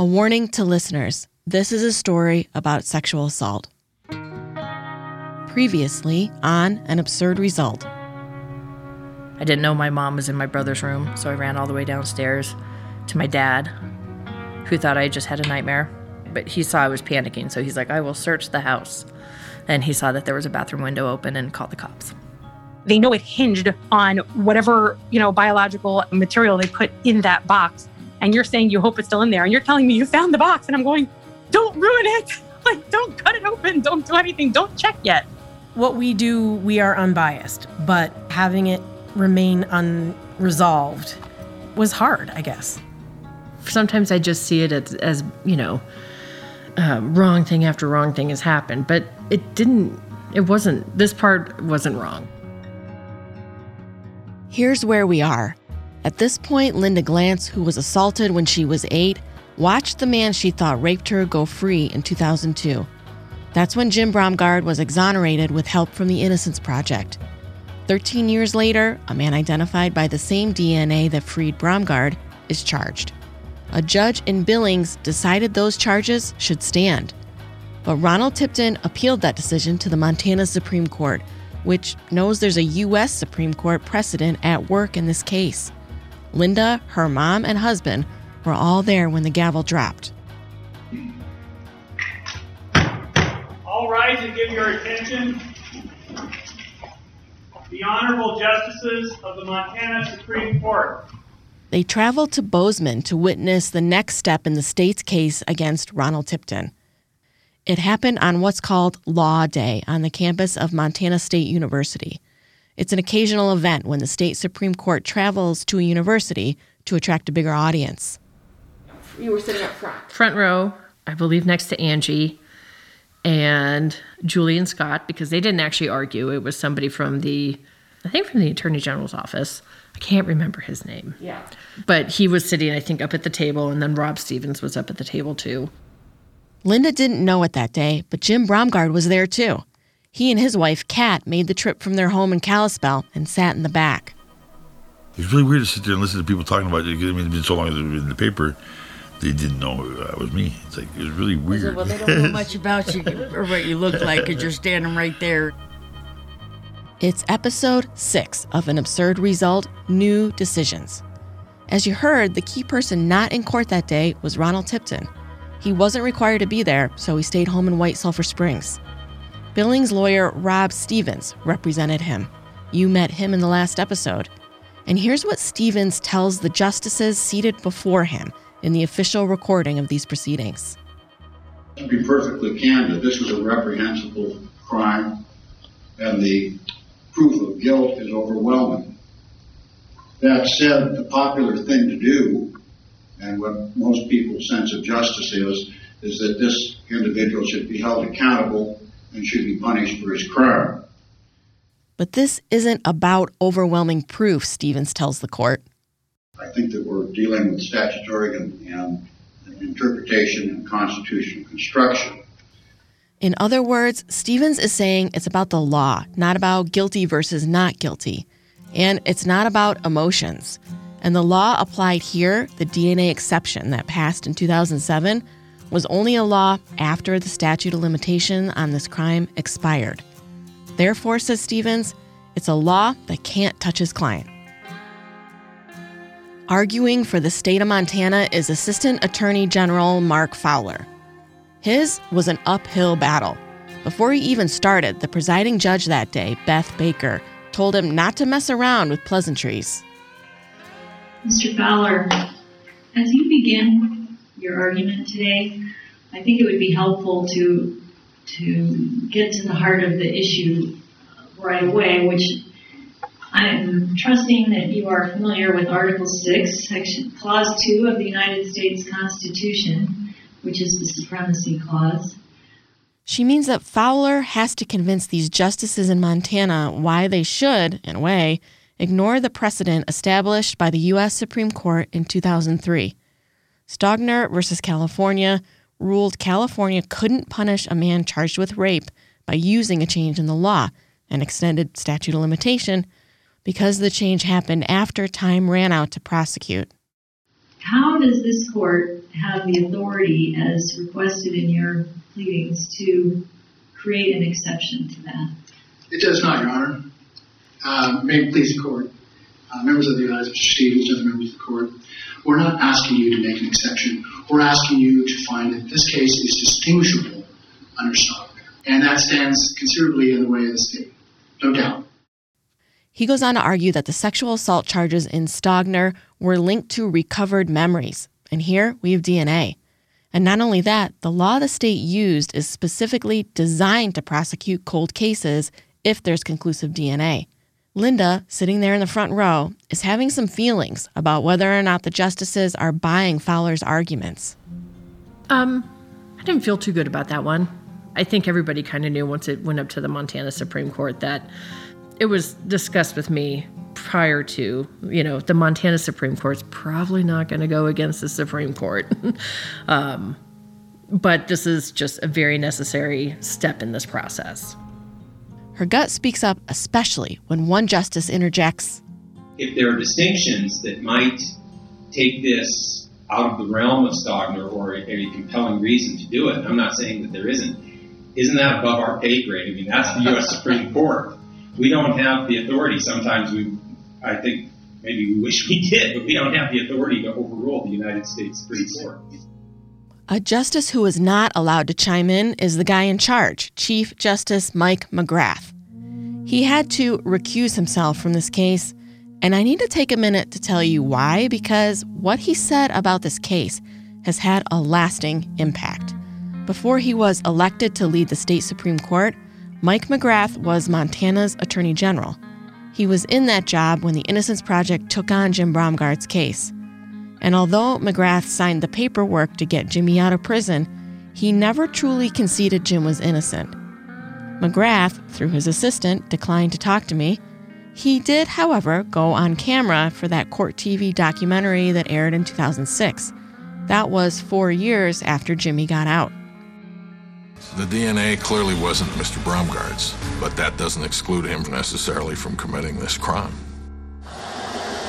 A warning to listeners this is a story about sexual assault. Previously on An Absurd Result. I didn't know my mom was in my brother's room, so I ran all the way downstairs to my dad, who thought I just had a nightmare. But he saw I was panicking, so he's like, I will search the house. And he saw that there was a bathroom window open and called the cops. They know it hinged on whatever, you know, biological material they put in that box. And you're saying you hope it's still in there. And you're telling me you found the box. And I'm going, don't ruin it. Like, don't cut it open. Don't do anything. Don't check yet. What we do, we are unbiased, but having it remain unresolved was hard, I guess. Sometimes I just see it as, as you know, uh, wrong thing after wrong thing has happened, but it didn't, it wasn't, this part wasn't wrong. Here's where we are. At this point, Linda Glantz, who was assaulted when she was eight, watched the man she thought raped her go free in 2002. That's when Jim Bromgard was exonerated with help from the Innocence Project. 13 years later, a man identified by the same DNA that freed Bromgard is charged. A judge in Billings decided those charges should stand. But Ronald Tipton appealed that decision to the Montana Supreme Court, which knows there's a U.S. Supreme Court precedent at work in this case. Linda, her mom, and husband were all there when the gavel dropped. All rise and give your attention. The Honorable Justices of the Montana Supreme Court. They traveled to Bozeman to witness the next step in the state's case against Ronald Tipton. It happened on what's called Law Day on the campus of Montana State University. It's an occasional event when the state Supreme Court travels to a university to attract a bigger audience. You were sitting up front. Front row, I believe next to Angie and Julian Scott, because they didn't actually argue. It was somebody from the, I think from the Attorney General's office. I can't remember his name. Yeah. But he was sitting, I think, up at the table, and then Rob Stevens was up at the table too. Linda didn't know it that day, but Jim Bromgard was there too. He and his wife, Kat, made the trip from their home in Kalispell and sat in the back. It's really weird to sit there and listen to people talking about it. I mean, it's been so long as it was in the paper, they didn't know that was me. It's like, it was really weird. Well, they don't know much about you or what you look like because you're standing right there. It's episode six of An Absurd Result New Decisions. As you heard, the key person not in court that day was Ronald Tipton. He wasn't required to be there, so he stayed home in White Sulphur Springs. Billings lawyer Rob Stevens represented him. You met him in the last episode. And here's what Stevens tells the justices seated before him in the official recording of these proceedings. To be perfectly candid, this is a reprehensible crime, and the proof of guilt is overwhelming. That said, the popular thing to do, and what most people's sense of justice is, is that this individual should be held accountable and should be punished for his crime. But this isn't about overwhelming proof, Stevens tells the court. I think that we're dealing with statutory and, and interpretation and constitutional construction. In other words, Stevens is saying it's about the law, not about guilty versus not guilty. And it's not about emotions. And the law applied here, the DNA exception that passed in 2007, was only a law after the statute of limitation on this crime expired. Therefore, says Stevens, it's a law that can't touch his client. Arguing for the state of Montana is Assistant Attorney General Mark Fowler. His was an uphill battle. Before he even started, the presiding judge that day, Beth Baker, told him not to mess around with pleasantries. Mr. Fowler, as you begin your argument today, I think it would be helpful to to get to the heart of the issue right away, which I'm trusting that you are familiar with Article 6, Section Clause 2 of the United States Constitution, which is the Supremacy Clause. She means that Fowler has to convince these justices in Montana why they should, in a way, ignore the precedent established by the U.S. Supreme Court in 2003. Stogner versus California ruled California couldn't punish a man charged with rape by using a change in the law, an extended statute of limitation, because the change happened after time ran out to prosecute. how does this court have the authority, as requested in your pleadings, to create an exception to that? It does not, Your Honor. Uh, may it please the court, uh, members of the United States Stevens, other members of the court, we're not asking you to make an exception. We're asking you to find that this case is distinguishable under Stogner. And that stands considerably in the way of the state. No doubt. He goes on to argue that the sexual assault charges in Stogner were linked to recovered memories. And here we have DNA. And not only that, the law the state used is specifically designed to prosecute cold cases if there's conclusive DNA. Linda, sitting there in the front row, is having some feelings about whether or not the justices are buying Fowler's arguments. Um, I didn't feel too good about that one. I think everybody kind of knew once it went up to the Montana Supreme Court that it was discussed with me prior to, you know, the Montana Supreme Court's probably not going to go against the Supreme Court. um, but this is just a very necessary step in this process. Her gut speaks up, especially when one justice interjects. If there are distinctions that might take this out of the realm of Stogner or a, a compelling reason to do it, I'm not saying that there isn't, isn't that above our pay grade? I mean, that's the U.S. Supreme Court. We don't have the authority. Sometimes we, I think, maybe we wish we did, but we don't have the authority to overrule the United States Supreme Court. A justice who is not allowed to chime in is the guy in charge, Chief Justice Mike McGrath. He had to recuse himself from this case, and I need to take a minute to tell you why, because what he said about this case has had a lasting impact. Before he was elected to lead the state Supreme Court, Mike McGrath was Montana's Attorney General. He was in that job when the Innocence Project took on Jim Bromgard's case. And although McGrath signed the paperwork to get Jimmy out of prison, he never truly conceded Jim was innocent. McGrath, through his assistant, declined to talk to me. He did, however, go on camera for that court TV documentary that aired in 2006. That was four years after Jimmy got out. The DNA clearly wasn't Mr. Bromgard's, but that doesn't exclude him necessarily from committing this crime.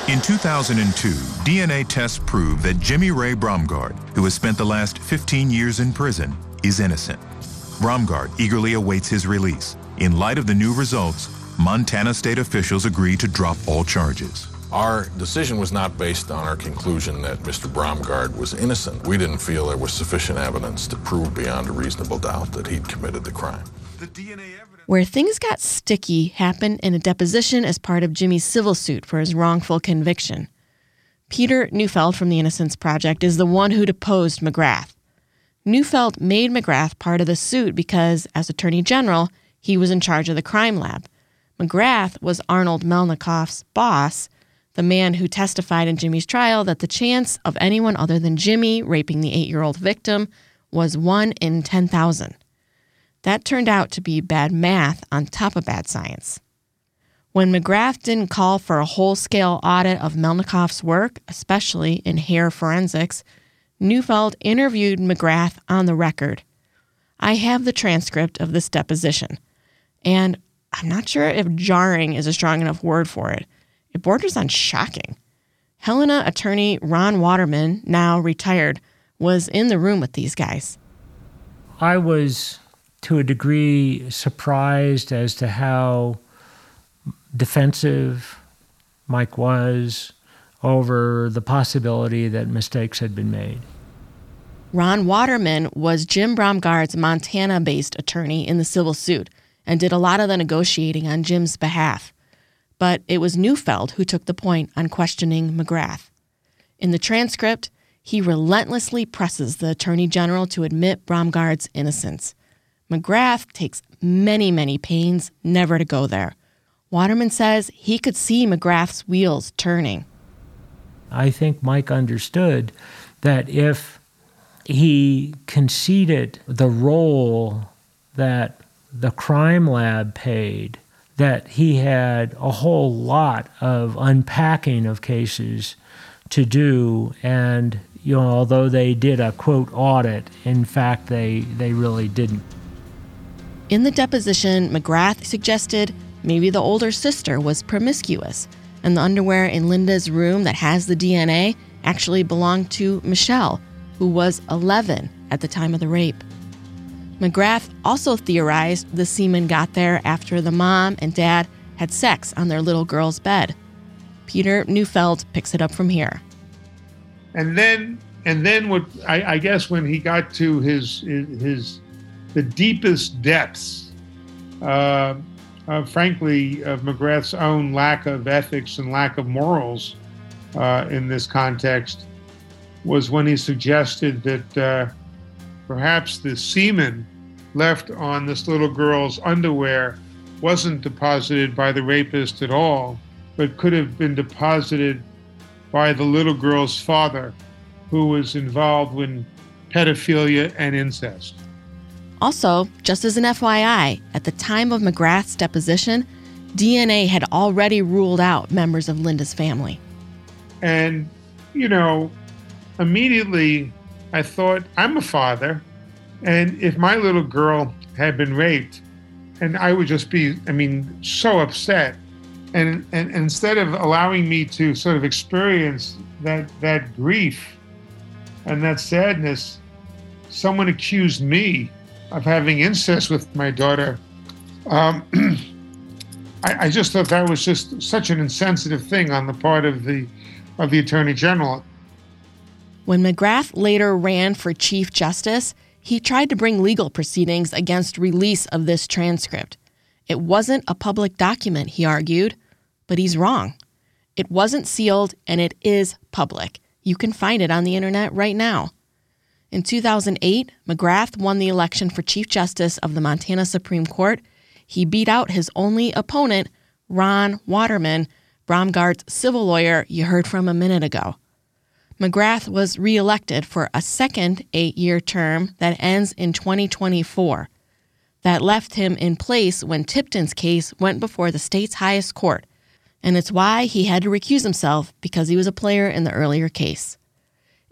In 2002, DNA tests proved that Jimmy Ray Bromgard, who has spent the last 15 years in prison, is innocent. Bromgard eagerly awaits his release. In light of the new results, Montana state officials agreed to drop all charges. Our decision was not based on our conclusion that Mr. Bromgard was innocent. We didn't feel there was sufficient evidence to prove beyond a reasonable doubt that he'd committed the crime. Where things got sticky happened in a deposition as part of Jimmy's civil suit for his wrongful conviction. Peter Neufeld from the Innocence Project is the one who deposed McGrath. Neufeld made McGrath part of the suit because, as Attorney General, he was in charge of the crime lab. McGrath was Arnold Melnikoff's boss, the man who testified in Jimmy's trial that the chance of anyone other than Jimmy raping the eight year old victim was 1 in 10,000. That turned out to be bad math on top of bad science. When McGrath didn't call for a whole scale audit of Melnikoff's work, especially in hair forensics, Neufeld interviewed McGrath on the record. I have the transcript of this deposition, and I'm not sure if jarring is a strong enough word for it. It borders on shocking. Helena attorney Ron Waterman, now retired, was in the room with these guys. I was to a degree surprised as to how defensive Mike was over the possibility that mistakes had been made. Ron Waterman was Jim Bromgard's Montana based attorney in the civil suit and did a lot of the negotiating on Jim's behalf. But it was Neufeld who took the point on questioning McGrath. In the transcript, he relentlessly presses the attorney general to admit Bromgard's innocence. McGrath takes many, many pains never to go there. Waterman says he could see McGrath's wheels turning. I think Mike understood that if he conceded the role that the crime lab paid, that he had a whole lot of unpacking of cases to do. And, you know, although they did a quote audit, in fact, they, they really didn't. In the deposition, McGrath suggested maybe the older sister was promiscuous, and the underwear in Linda's room that has the DNA actually belonged to Michelle, who was 11 at the time of the rape. McGrath also theorized the semen got there after the mom and dad had sex on their little girl's bed. Peter Neufeld picks it up from here. And then, and then what I, I guess when he got to his his, his the deepest depths, uh, uh, frankly, of McGrath's own lack of ethics and lack of morals uh, in this context, was when he suggested that uh, perhaps the semen left on this little girl's underwear wasn't deposited by the rapist at all, but could have been deposited by the little girl's father, who was involved in pedophilia and incest. Also, just as an FYI, at the time of McGrath's deposition, DNA had already ruled out members of Linda's family. And, you know, immediately I thought, I'm a father. And if my little girl had been raped, and I would just be, I mean, so upset. And, and, and instead of allowing me to sort of experience that, that grief and that sadness, someone accused me of having incest with my daughter. Um, I, I just thought that was just such an insensitive thing on the part of the of the attorney general. When McGrath later ran for Chief Justice, he tried to bring legal proceedings against release of this transcript. It wasn't a public document, he argued, but he's wrong. It wasn't sealed and it is public. You can find it on the internet right now. In 2008, McGrath won the election for Chief Justice of the Montana Supreme Court. He beat out his only opponent, Ron Waterman, Bromgard's civil lawyer you heard from a minute ago. McGrath was reelected for a second eight year term that ends in 2024. That left him in place when Tipton's case went before the state's highest court, and it's why he had to recuse himself because he was a player in the earlier case.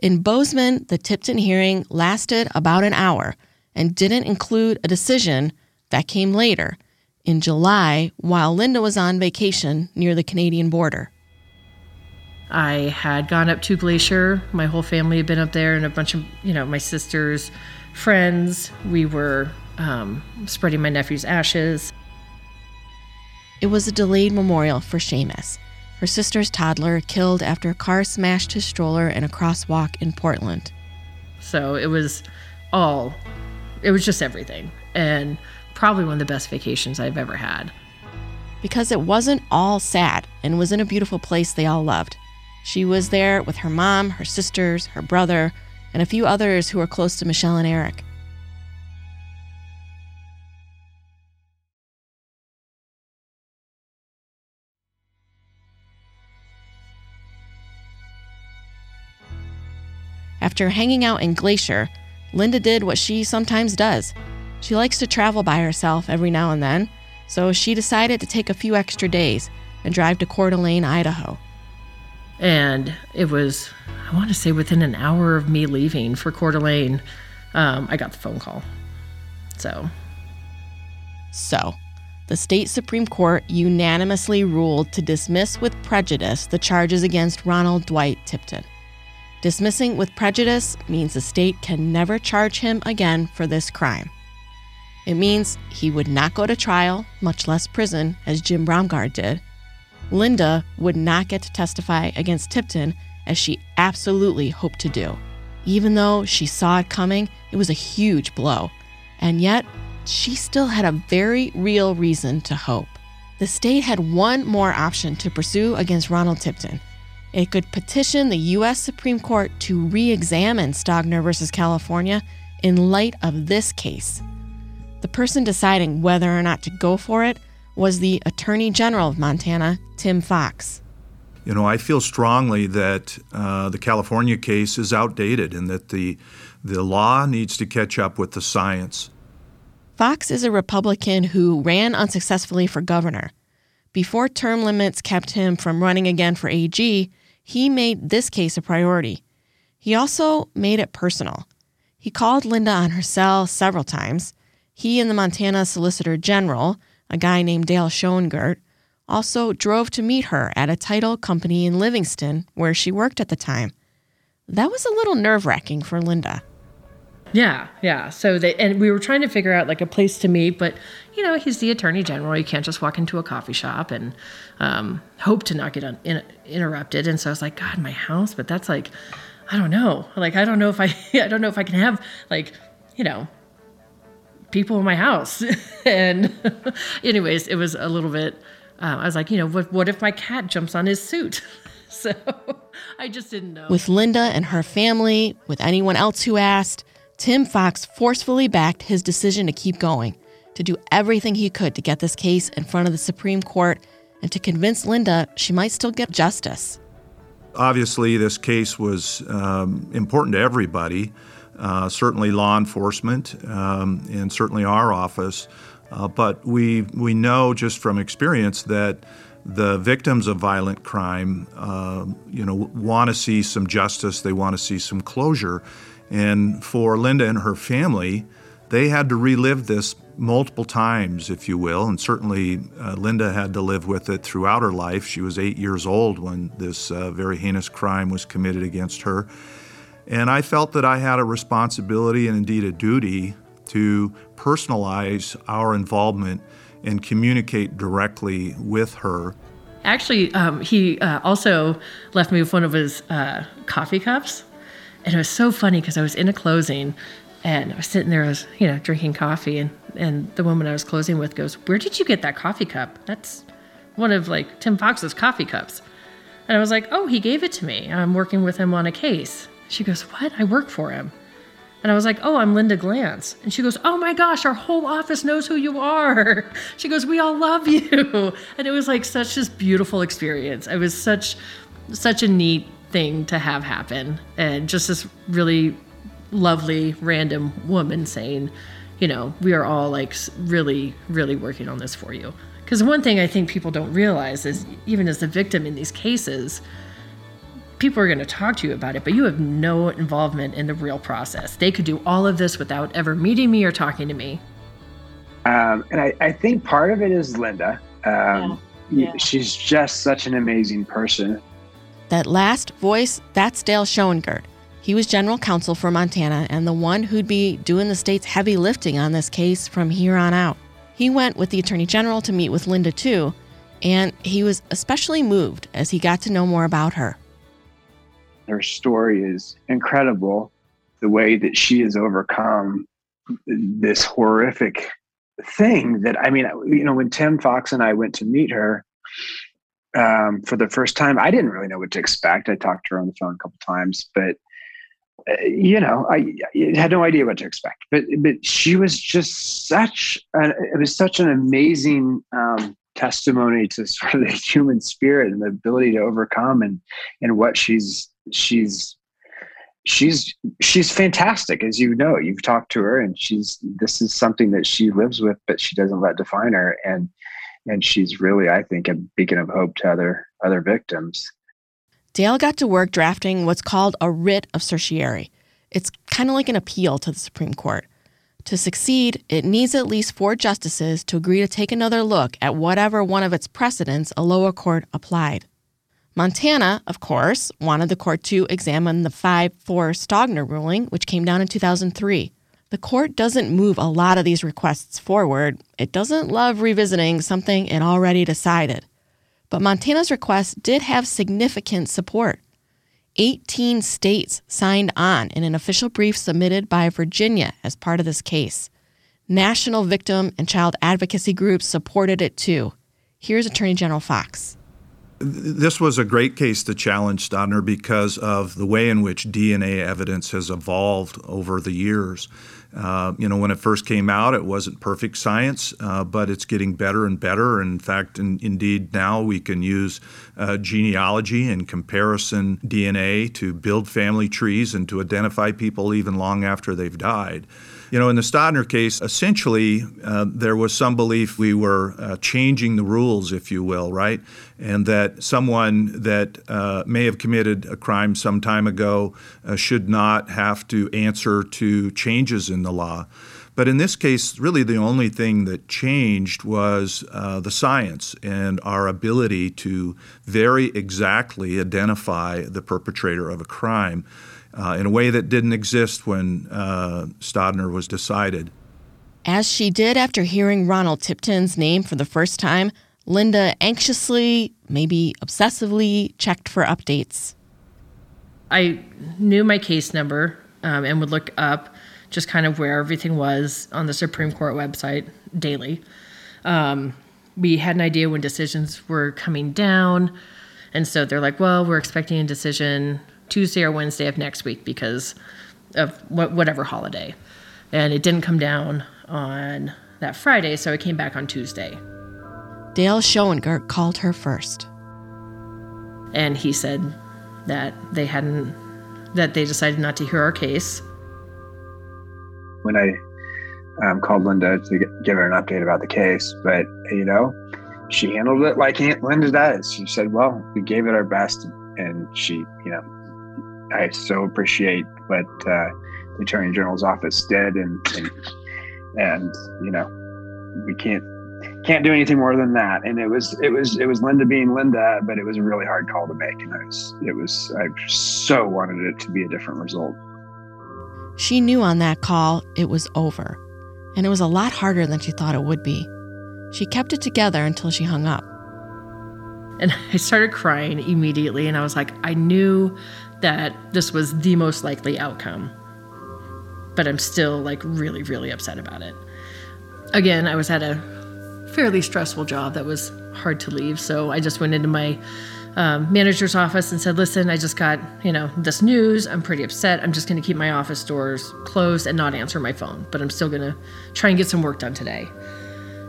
In Bozeman, the Tipton hearing lasted about an hour and didn't include a decision that came later, in July, while Linda was on vacation near the Canadian border. I had gone up to Glacier. My whole family had been up there, and a bunch of, you know, my sister's friends. We were um, spreading my nephew's ashes. It was a delayed memorial for Seamus, her sister's toddler killed after a car smashed his stroller in a crosswalk in Portland. So it was all, it was just everything. And probably one of the best vacations I've ever had. Because it wasn't all sad and was in a beautiful place they all loved. She was there with her mom, her sisters, her brother, and a few others who were close to Michelle and Eric. After hanging out in Glacier, Linda did what she sometimes does. She likes to travel by herself every now and then, so she decided to take a few extra days and drive to Coeur d'Alene, Idaho. And it was, I want to say, within an hour of me leaving for Coeur d'Alene, um, I got the phone call. So. So, the state Supreme Court unanimously ruled to dismiss with prejudice the charges against Ronald Dwight Tipton. Dismissing with prejudice means the state can never charge him again for this crime. It means he would not go to trial, much less prison, as Jim Bromgard did. Linda would not get to testify against Tipton, as she absolutely hoped to do. Even though she saw it coming, it was a huge blow. And yet, she still had a very real reason to hope. The state had one more option to pursue against Ronald Tipton it could petition the U.S. Supreme Court to re examine Stogner versus California in light of this case. The person deciding whether or not to go for it was the Attorney General of Montana, Tim Fox. You know, I feel strongly that uh, the California case is outdated and that the, the law needs to catch up with the science. Fox is a Republican who ran unsuccessfully for governor. Before term limits kept him from running again for AG, he made this case a priority. He also made it personal. He called Linda on her cell several times. He and the Montana Solicitor General, a guy named Dale Schowengerdt, also drove to meet her at a title company in Livingston where she worked at the time. That was a little nerve wracking for Linda. Yeah, yeah. So they and we were trying to figure out like a place to meet, but you know he's the attorney general. You can't just walk into a coffee shop and um, hope to not get un- in, interrupted. And so I was like, God, my house, but that's like, I don't know. Like I don't know if I I don't know if I can have like you know people in my house. and anyways, it was a little bit. Uh, I was like, you know, what what if my cat jumps on his suit? so I just didn't know. With Linda and her family, with anyone else who asked, Tim Fox forcefully backed his decision to keep going, to do everything he could to get this case in front of the Supreme Court and to convince Linda she might still get justice. Obviously, this case was um, important to everybody, uh, certainly law enforcement, um, and certainly our office. Uh, but we, we know just from experience that the victims of violent crime, uh, you know, want to see some justice. They want to see some closure, and for Linda and her family, they had to relive this multiple times, if you will. And certainly uh, Linda had to live with it throughout her life. She was eight years old when this uh, very heinous crime was committed against her. And I felt that I had a responsibility and indeed a duty to personalize our involvement and communicate directly with her. Actually, um, he uh, also left me with one of his uh, coffee cups and it was so funny because I was in a closing and I was sitting there, I was, you know, drinking coffee. And, and the woman I was closing with goes, Where did you get that coffee cup? That's one of like Tim Fox's coffee cups. And I was like, Oh, he gave it to me. I'm working with him on a case. She goes, What? I work for him. And I was like, Oh, I'm Linda Glantz. And she goes, Oh my gosh, our whole office knows who you are. She goes, We all love you. And it was like such this beautiful experience. It was such such a neat thing to have happen. And just this really lovely random woman saying, you know, we are all like really, really working on this for you. Because one thing I think people don't realize is even as the victim in these cases, people are going to talk to you about it, but you have no involvement in the real process. They could do all of this without ever meeting me or talking to me. Um, and I, I, think part of it is Linda. Um, yeah. Yeah. She's just such an amazing person. That last voice, that's Dale Schowengerdt. He was general counsel for Montana and the one who'd be doing the state's heavy lifting on this case from here on out. He went with the attorney general to meet with Linda too, and he was especially moved as he got to know more about her. Her story is incredible. The way that she has overcome this horrific thing that, I mean, you know, when Tim Fox and I went to meet her, um, for the first time. I didn't really know what to expect. I talked to her on the phone a couple times, but uh, you know, I, I, had no idea what to expect. But but she was just such an, it was such an amazing um, testimony to sort of the human spirit and the ability to overcome and and what she's she's she's she's fantastic as you know you've talked to her and she's this is something that she lives with but she doesn't let define her and and she's really, I think, a beacon of hope to other other victims. Dale got to work drafting what's called a writ of certiorari. It's kind of like an appeal to the Supreme Court. To succeed, it needs at least four justices to agree to take another look at whatever one of its precedents a lower court applied. Montana, of course, wanted the court to examine the 5 4 Stogner ruling, which came down in 2003. The court doesn't move a lot of these requests forward. It doesn't love revisiting something it already decided. But Montana's request did have significant support. 18 states signed on in an official brief submitted by Virginia as part of this case. National victim and child advocacy groups supported it too. Here's Attorney General Fox. This was a great case to challenge Stogner because of the way in which DNA evidence has evolved over the years. Uh, you know, when it first came out, it wasn't perfect science, uh, but it's getting better and better. In fact, in, indeed, now we can use uh, genealogy and comparison DNA to build family trees and to identify people even long after they've died. You know, in the Stogner case, essentially uh, there was some belief we were uh, changing the rules, if you will, right? And that someone that uh, may have committed a crime some time ago uh, should not have to answer to changes in the law. But in this case, really the only thing that changed was uh, the science and our ability to very exactly identify the perpetrator of a crime. Uh, in a way that didn't exist when uh, Stogner was decided. As she did after hearing Ronald Tipton's name for the first time, Linda anxiously, maybe obsessively, checked for updates. I knew my case number um, and would look up just kind of where everything was on the Supreme Court website daily. Um, we had an idea when decisions were coming down. And so they're like, well, we're expecting a decision Tuesday or Wednesday of next week because of whatever holiday. And it didn't come down on that Friday, so it came back on Tuesday. Dale Schowengerdt called her first. And he said that they hadn't, that they decided not to hear our case. When I um, called Linda to give her an update about the case, but you know, she handled it like Aunt Linda does. She said, "Well, we gave it our best," and she, you know, I so appreciate what uh, the Attorney General's office did, and, and and you know, we can't can't do anything more than that. And it was it was it was Linda being Linda, but it was a really hard call to make, and it was it was I so wanted it to be a different result. She knew on that call it was over, and it was a lot harder than she thought it would be. She kept it together until she hung up. And I started crying immediately, and I was like, I knew that this was the most likely outcome. But I'm still like really, really upset about it. Again, I was at a fairly stressful job that was hard to leave. So I just went into my um, manager's office and said, Listen, I just got, you know, this news. I'm pretty upset. I'm just going to keep my office doors closed and not answer my phone, but I'm still going to try and get some work done today.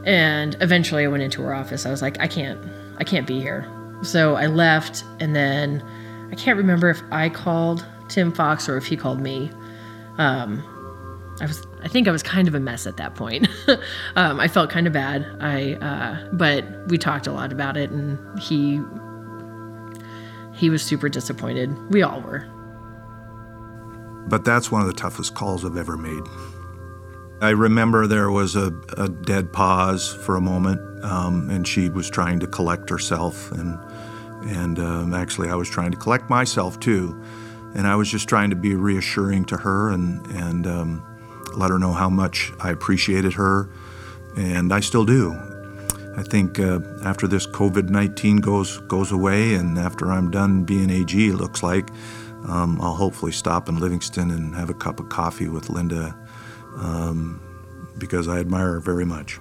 And eventually I went into her office. I was like, I can't, I can't be here. So I left and then I can't remember if I called Tim Fox or if he called me. Um, I was, I think I was kind of a mess at that point. um, I felt kind of bad. I, uh, but we talked a lot about it, and he, he was super disappointed. We all were. But that's one of the toughest calls I've ever made. I remember there was a, a dead pause for a moment, um, and she was trying to collect herself, and and um, actually I was trying to collect myself too, and I was just trying to be reassuring to her and and um, let her know how much I appreciated her, and I still do. I think uh, after this COVID 19 goes, goes away and after I'm done being AG, it looks like, um, I'll hopefully stop in Livingston and have a cup of coffee with Linda um, because I admire her very much.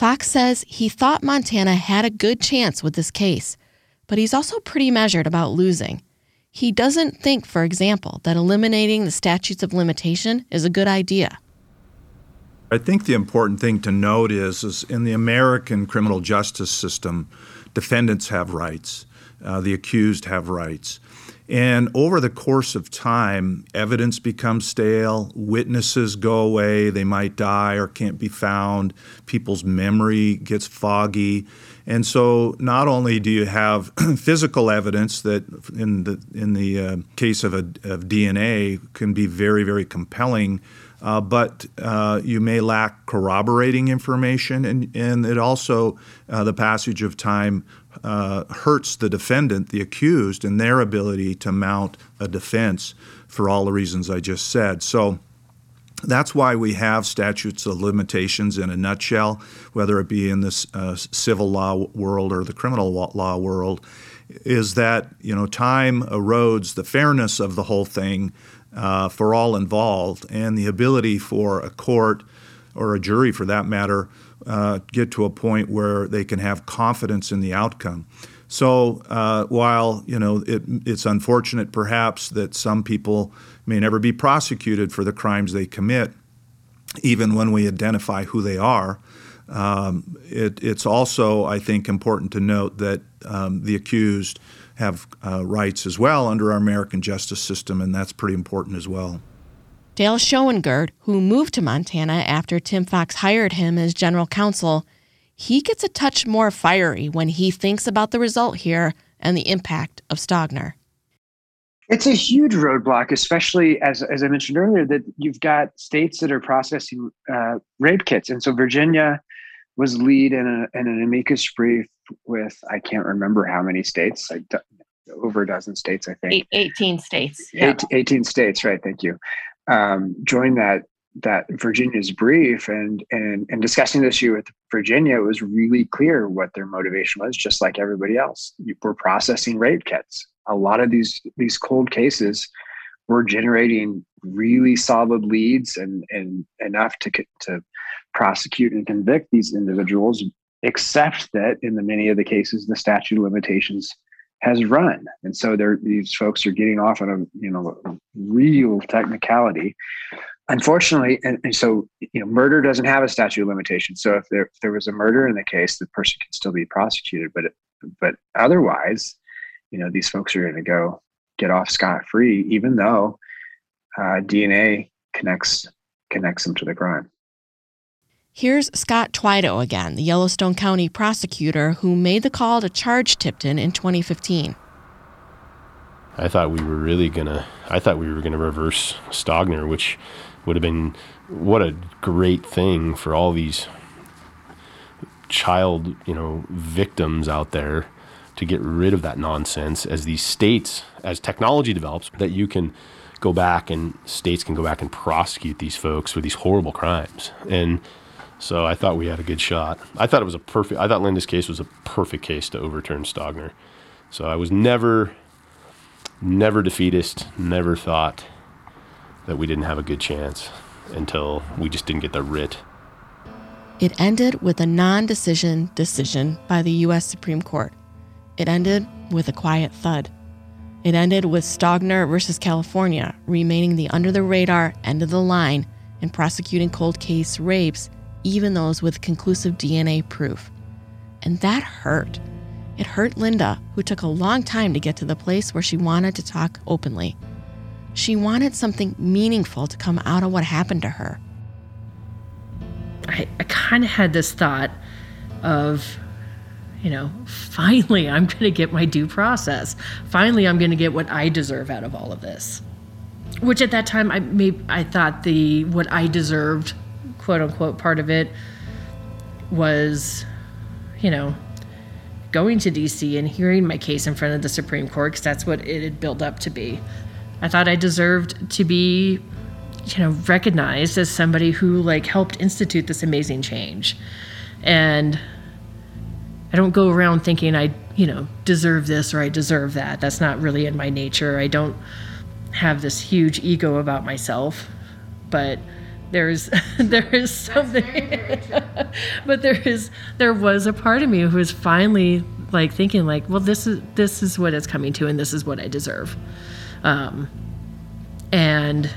Fox says he thought Montana had a good chance with this case, but he's also pretty measured about losing. He doesn't think, for example, that eliminating the statutes of limitation is a good idea. I think the important thing to note is, is in the American criminal justice system, defendants have rights, uh, the accused have rights. And over the course of time, evidence becomes stale, witnesses go away, they might die or can't be found, people's memory gets foggy. And so, not only do you have physical evidence that, in the in the uh, case of, a, of DNA, can be very very compelling, uh, but uh, you may lack corroborating information, and and it also uh, the passage of time uh, hurts the defendant, the accused, and their ability to mount a defense for all the reasons I just said. So that's why we have statutes of limitations in a nutshell, whether it be in this uh, civil law world or the criminal law world, is that you know time erodes the fairness of the whole thing uh, for all involved, and the ability for a court or a jury, for that matter, uh, get to a point where they can have confidence in the outcome. So uh, while you know it, it's unfortunate perhaps that some people may never be prosecuted for the crimes they commit, even when we identify who they are, um, it, it's also I think important to note that um, the accused have uh, rights as well under our American justice system, and that's pretty important as well. Dale Schowengerdt, who moved to Montana after Tim Fox hired him as general counsel, he gets a touch more fiery when he thinks about the result here and the impact of Stogner. It's a huge roadblock, especially as, as I mentioned earlier, that you've got states that are processing uh, rape kits. And so Virginia was lead in, a, in an amicus brief with I can't remember how many states, like over a dozen states, I think. 18 states. Yeah. Eight, 18 states, right? Thank you. Um, joined that that Virginia's brief and and and discussing this issue with Virginia, it was really clear what their motivation was, just like everybody else. We're processing rape kits. A lot of these these cold cases were generating really solid leads and and enough to to prosecute and convict these individuals, except that in the many of the cases the statute of limitations has run, and so they're these folks are getting off on a you know real technicality unfortunately, and, and, so you know, murder doesn't have a statute of limitations. So if there if there was a murder in the case, the person can still be prosecuted. But but otherwise, you know, these folks are going to go get off scot free, even though uh, DNA connects connects them to the crime. Here's Scott Twito again, the Yellowstone County prosecutor who made the call to charge Tipton in 2015. I thought we were really gonna. I thought we were gonna reverse Stogner, which would have been what a great thing for all these child, you know, victims out there to get rid of that nonsense as these states, as technology develops, that you can go back and states can go back and prosecute these folks for these horrible crimes. And so I thought we had a good shot. I thought it was a perfect, I thought Linda's case was a perfect case to overturn Stogner. So I was never, never defeatist, never thought that we didn't have a good chance until we just didn't get the writ. It ended with a non decision decision by the U.S. Supreme Court. It ended with a quiet thud. It ended with Stogner versus California remaining the under the radar end of the line in prosecuting cold case rapes, even those with conclusive DNA proof. And that hurt. It hurt Linda, who took a long time to get to the place where she wanted to talk openly. She wanted something meaningful to come out of what happened to her. I, I kind of had this thought of, you know, finally I'm going to get my due process. Finally, I'm going to get what I deserve out of all of this. Which at that time, I maybe I thought the what I deserved, quote unquote, part of it was, you know, going to DC and hearing my case in front of the Supreme Court because that's what it had built up to be. I thought I deserved to be, you know, recognized as somebody who like helped institute this amazing change. And I don't go around thinking I, you know, deserve this or I deserve that. That's not really in my nature. I don't have this huge ego about myself, but there's there is something but there is there was a part of me who was finally like thinking like well this is this is what it's coming to and this is what I deserve um, and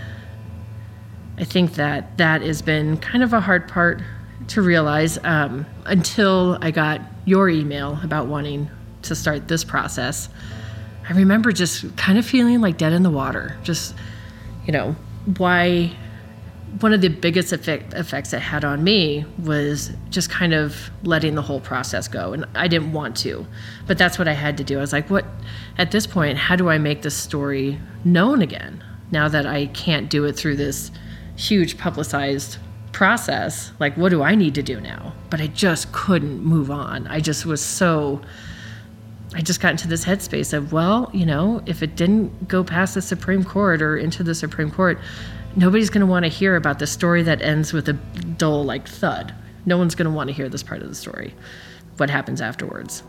I think that that has been kind of a hard part to realize um, until I got your email about wanting to start this process. I remember just kind of feeling like dead in the water. Just, you know, why one of the biggest effect, effects it had on me was just kind of letting the whole process go. And I didn't want to, but that's what I had to do. I was like, what, at this point, how do I make this story known again now that I can't do it through this huge publicized process? Like, what do I need to do now? But I just couldn't move on. I just was so. I just got into this headspace of, well, you know, if it didn't go past the Supreme Court or into the Supreme Court, nobody's going to want to hear about the story that ends with a dull like thud. No one's going to want to hear this part of the story. What happens afterwards?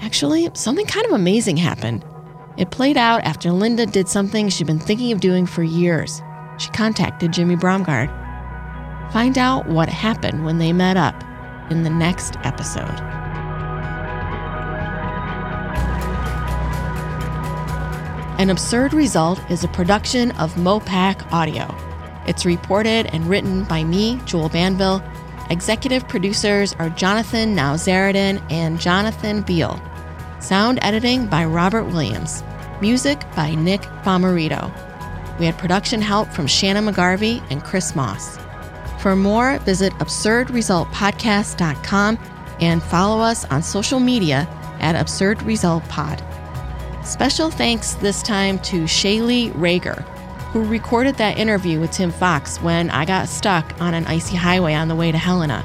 Actually, something kind of amazing happened. It played out after Linda did something she'd been thinking of doing for years. She contacted Jimmy Bromgard. Find out what happened when they met up in the next episode. An Absurd Result is a production of Mopac Audio. It's reported and written by me, Jule Banville. Executive producers are Jonathan Nowzaradan and Jonathan Beal. Sound editing by Robert Williams. Music by Nick Bomarito. We had production help from Shannon McGarvey and Chris Moss. For more, visit absurdresultpodcast.com and follow us on social media at Absurd Result Pod. Special thanks this time to Shaylee Ragar, who recorded that interview with Tim Fox when I got stuck on an icy highway on the way to Helena.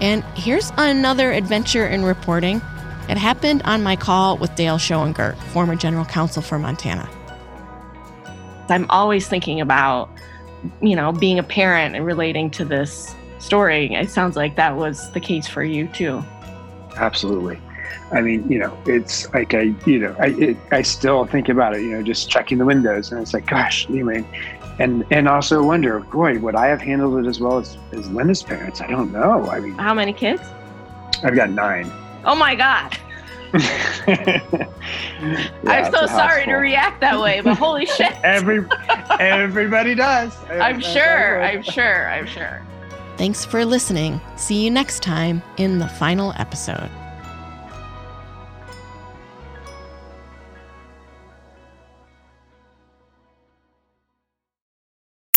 And here's another adventure in reporting. It happened on my call with Dale Schowengerdt, former general counsel for Montana. I'm always thinking about, you know, being a parent and relating to this story. It sounds like that was the case for you too. Absolutely. I mean, you know, it's like I, you know, I, it, I still think about it. You know, just checking the windows, and it's like, gosh, you mean, and and also wonder, boy, would I have handled it as well as as Linda's parents? I don't know. I mean, How many kids? I've got nine. Oh my God. Yeah, I'm so sorry to react that way, but holy shit. Every everybody does. I'm sure. I'm sure. I'm sure. Thanks for listening. See you next time in the final episode.